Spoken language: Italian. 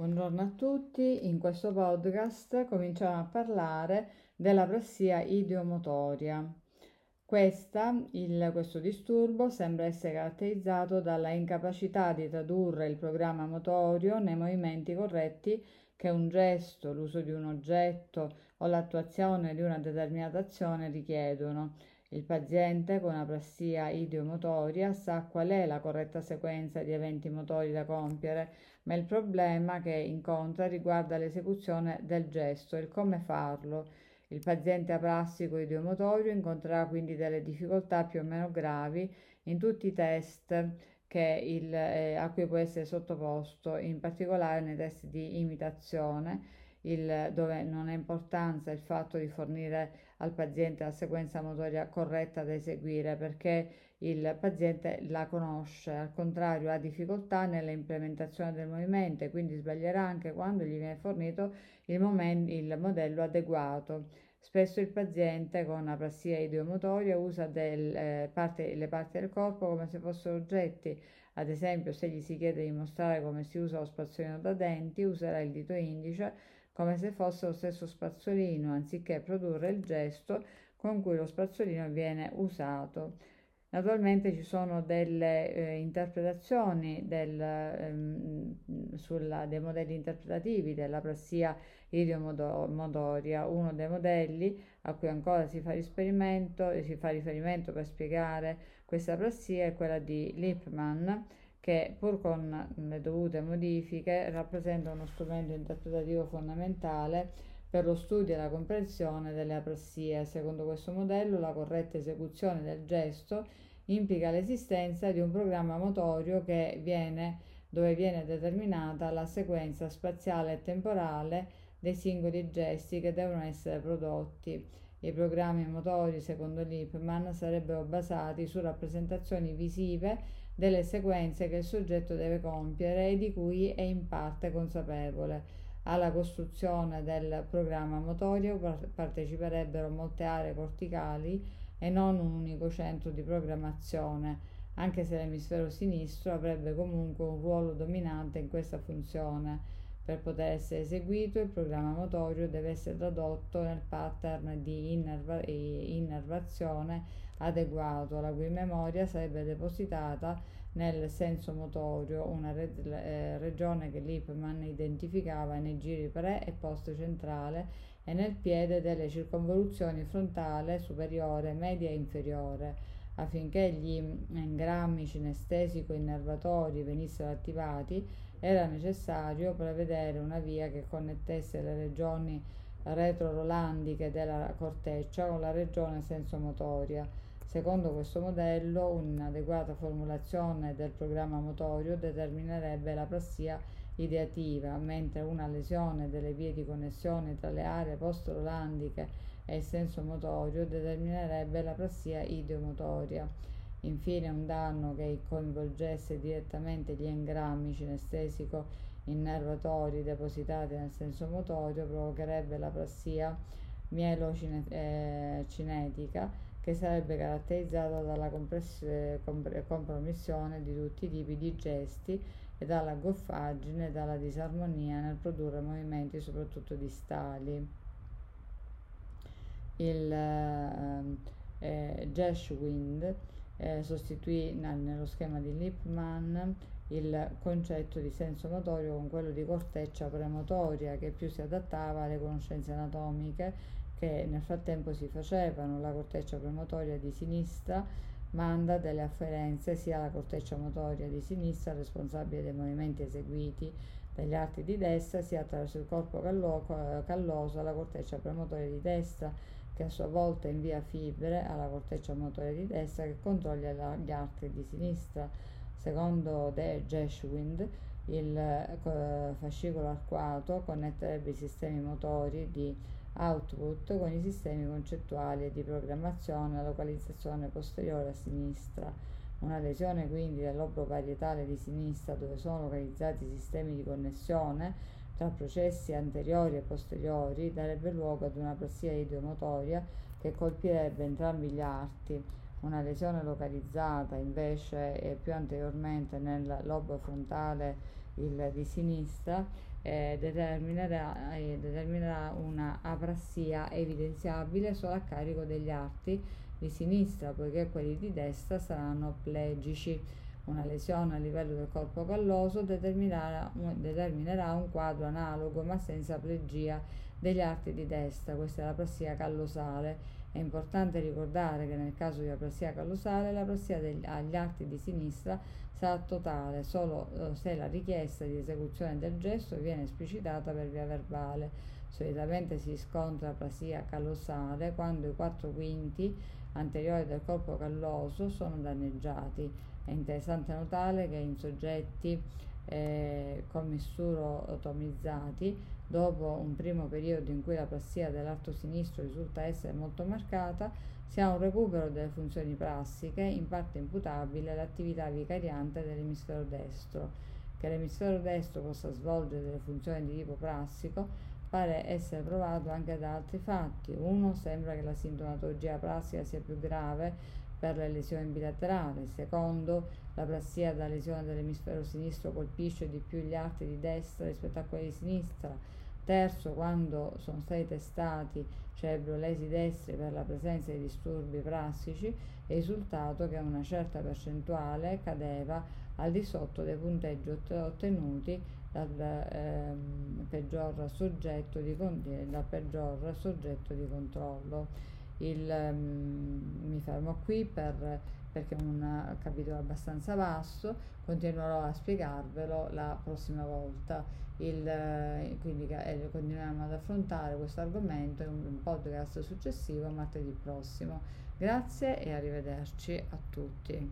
Buongiorno a tutti, in questo podcast cominciamo a parlare della pressia idiomotoria. Questa, il, questo disturbo sembra essere caratterizzato dalla incapacità di tradurre il programma motorio nei movimenti corretti che un gesto, l'uso di un oggetto o l'attuazione di una determinata azione richiedono. Il paziente con aprasia idiomotoria sa qual è la corretta sequenza di eventi motori da compiere, ma il problema che incontra riguarda l'esecuzione del gesto e il come farlo. Il paziente aprassico idiomotorio incontrerà quindi delle difficoltà più o meno gravi in tutti i test il, eh, a cui può essere sottoposto, in particolare nei test di imitazione, il, dove non ha importanza il fatto di fornire al paziente la sequenza motoria corretta da eseguire perché il paziente la conosce, al contrario ha difficoltà nella implementazione del movimento e quindi sbaglierà anche quando gli viene fornito il, momento, il modello adeguato. Spesso il paziente con aprasia idiomotoria usa del, eh, parte, le parti del corpo come se fossero oggetti. Ad esempio, se gli si chiede di mostrare come si usa lo spazzolino da denti, userà il dito indice come se fosse lo stesso spazzolino, anziché produrre il gesto con cui lo spazzolino viene usato. Naturalmente ci sono delle eh, interpretazioni del, ehm, sulla, dei modelli interpretativi della prassia idiomotoria. Uno dei modelli a cui ancora si fa riferimento, si fa riferimento per spiegare questa prassia è quella di Lippmann che pur con le dovute modifiche rappresenta uno strumento interpretativo fondamentale per lo studio e la comprensione delle aprassie. Secondo questo modello, la corretta esecuzione del gesto implica l'esistenza di un programma motorio viene, dove viene determinata la sequenza spaziale e temporale dei singoli gesti che devono essere prodotti. I programmi motori, secondo Lippmann, sarebbero basati su rappresentazioni visive delle sequenze che il soggetto deve compiere e di cui è in parte consapevole. Alla costruzione del programma motorio parteciperebbero molte aree corticali e non un unico centro di programmazione, anche se l'emisfero sinistro avrebbe comunque un ruolo dominante in questa funzione. Per poter essere eseguito, il programma motorio deve essere tradotto nel pattern di innerva- innervazione adeguato, la cui memoria sarebbe depositata nel senso motorio, una re- eh, regione che Lippmann identificava nei giri pre e post centrale e nel piede delle circonvoluzioni frontale superiore, media e inferiore. Affinché gli engrammi cinestesico-innervatori venissero attivati, era necessario prevedere una via che connettesse le regioni retrorolandiche della corteccia con la regione sensomotoria. Secondo questo modello, un'adeguata formulazione del programma motorio determinerebbe la plassia ideativa, mentre una lesione delle vie di connessione tra le aree post-rolandiche e il senso motorio determinerebbe la plassia ideomotoria. Infine un danno che coinvolgesse direttamente gli engrammi cinestesico innervatori depositati nel senso motorio provocherebbe la plassia mielocinetica che sarebbe caratterizzata dalla compromissione di tutti i tipi di gesti e dalla goffaggine e dalla disarmonia nel produrre movimenti soprattutto distali. Il eh, eh, Geschwind eh, sostituì nello schema di Lippmann il concetto di senso motorio con quello di corteccia premotoria che più si adattava alle conoscenze anatomiche che nel frattempo si facevano. La corteccia premotoria di sinistra manda delle afferenze sia alla corteccia motoria di sinistra, responsabile dei movimenti eseguiti dagli arti di destra, sia attraverso il corpo calloso alla corteccia premotoria di destra, che a sua volta invia fibre alla corteccia motoria di destra che controlla gli arti di sinistra. Secondo De Geschwind, il eh, fascicolo arcuato connetterebbe i sistemi motori di output con i sistemi concettuali di programmazione a localizzazione posteriore a sinistra. Una lesione quindi del lobo parietale di sinistra dove sono localizzati i sistemi di connessione tra processi anteriori e posteriori darebbe luogo ad una plassia idiomotoria che colpirebbe entrambi gli arti. Una lesione localizzata invece più anteriormente nel lobo frontale il di sinistra eh, determinerà, eh, determinerà una aprassia evidenziabile solo a carico degli arti di sinistra, poiché quelli di destra saranno plegici. Una lesione a livello del corpo calloso determinerà, determinerà un quadro analogo ma senza plegia degli arti di destra, questa è la plassia callosale. È importante ricordare che nel caso di aplasia callosale la plassia degli, agli arti di sinistra sarà totale solo eh, se la richiesta di esecuzione del gesto viene esplicitata per via verbale. Solitamente si scontra aplasia callosale quando i quattro quinti anteriori del corpo calloso sono danneggiati. È interessante notare che in soggetti eh, commissurotomizzati, dopo un primo periodo in cui la plassia dell'arto sinistro risulta essere molto marcata, si ha un recupero delle funzioni plastiche, in parte imputabile all'attività vicariante dell'emisfero destro. Che l'emisfero destro possa svolgere delle funzioni di tipo plastico pare essere provato anche da altri fatti. Uno, sembra che la sintomatologia plastica sia più grave per le lesioni bilaterali. Secondo, la plassia da lesione dell'emisfero sinistro colpisce di più gli arti di destra rispetto a quelli di sinistra. Terzo, quando sono stati testati cerebrolesi destri per la presenza di disturbi plastici, è risultato che una certa percentuale cadeva al di sotto dei punteggi ottenuti dal, ehm, peggior soggetto di, dal peggior soggetto di controllo. Il, um, mi fermo qui per, perché è un capitolo abbastanza vasto, continuerò a spiegarvelo la prossima volta. Il, quindi eh, continuiamo ad affrontare questo argomento in un podcast successivo martedì prossimo. Grazie e arrivederci a tutti.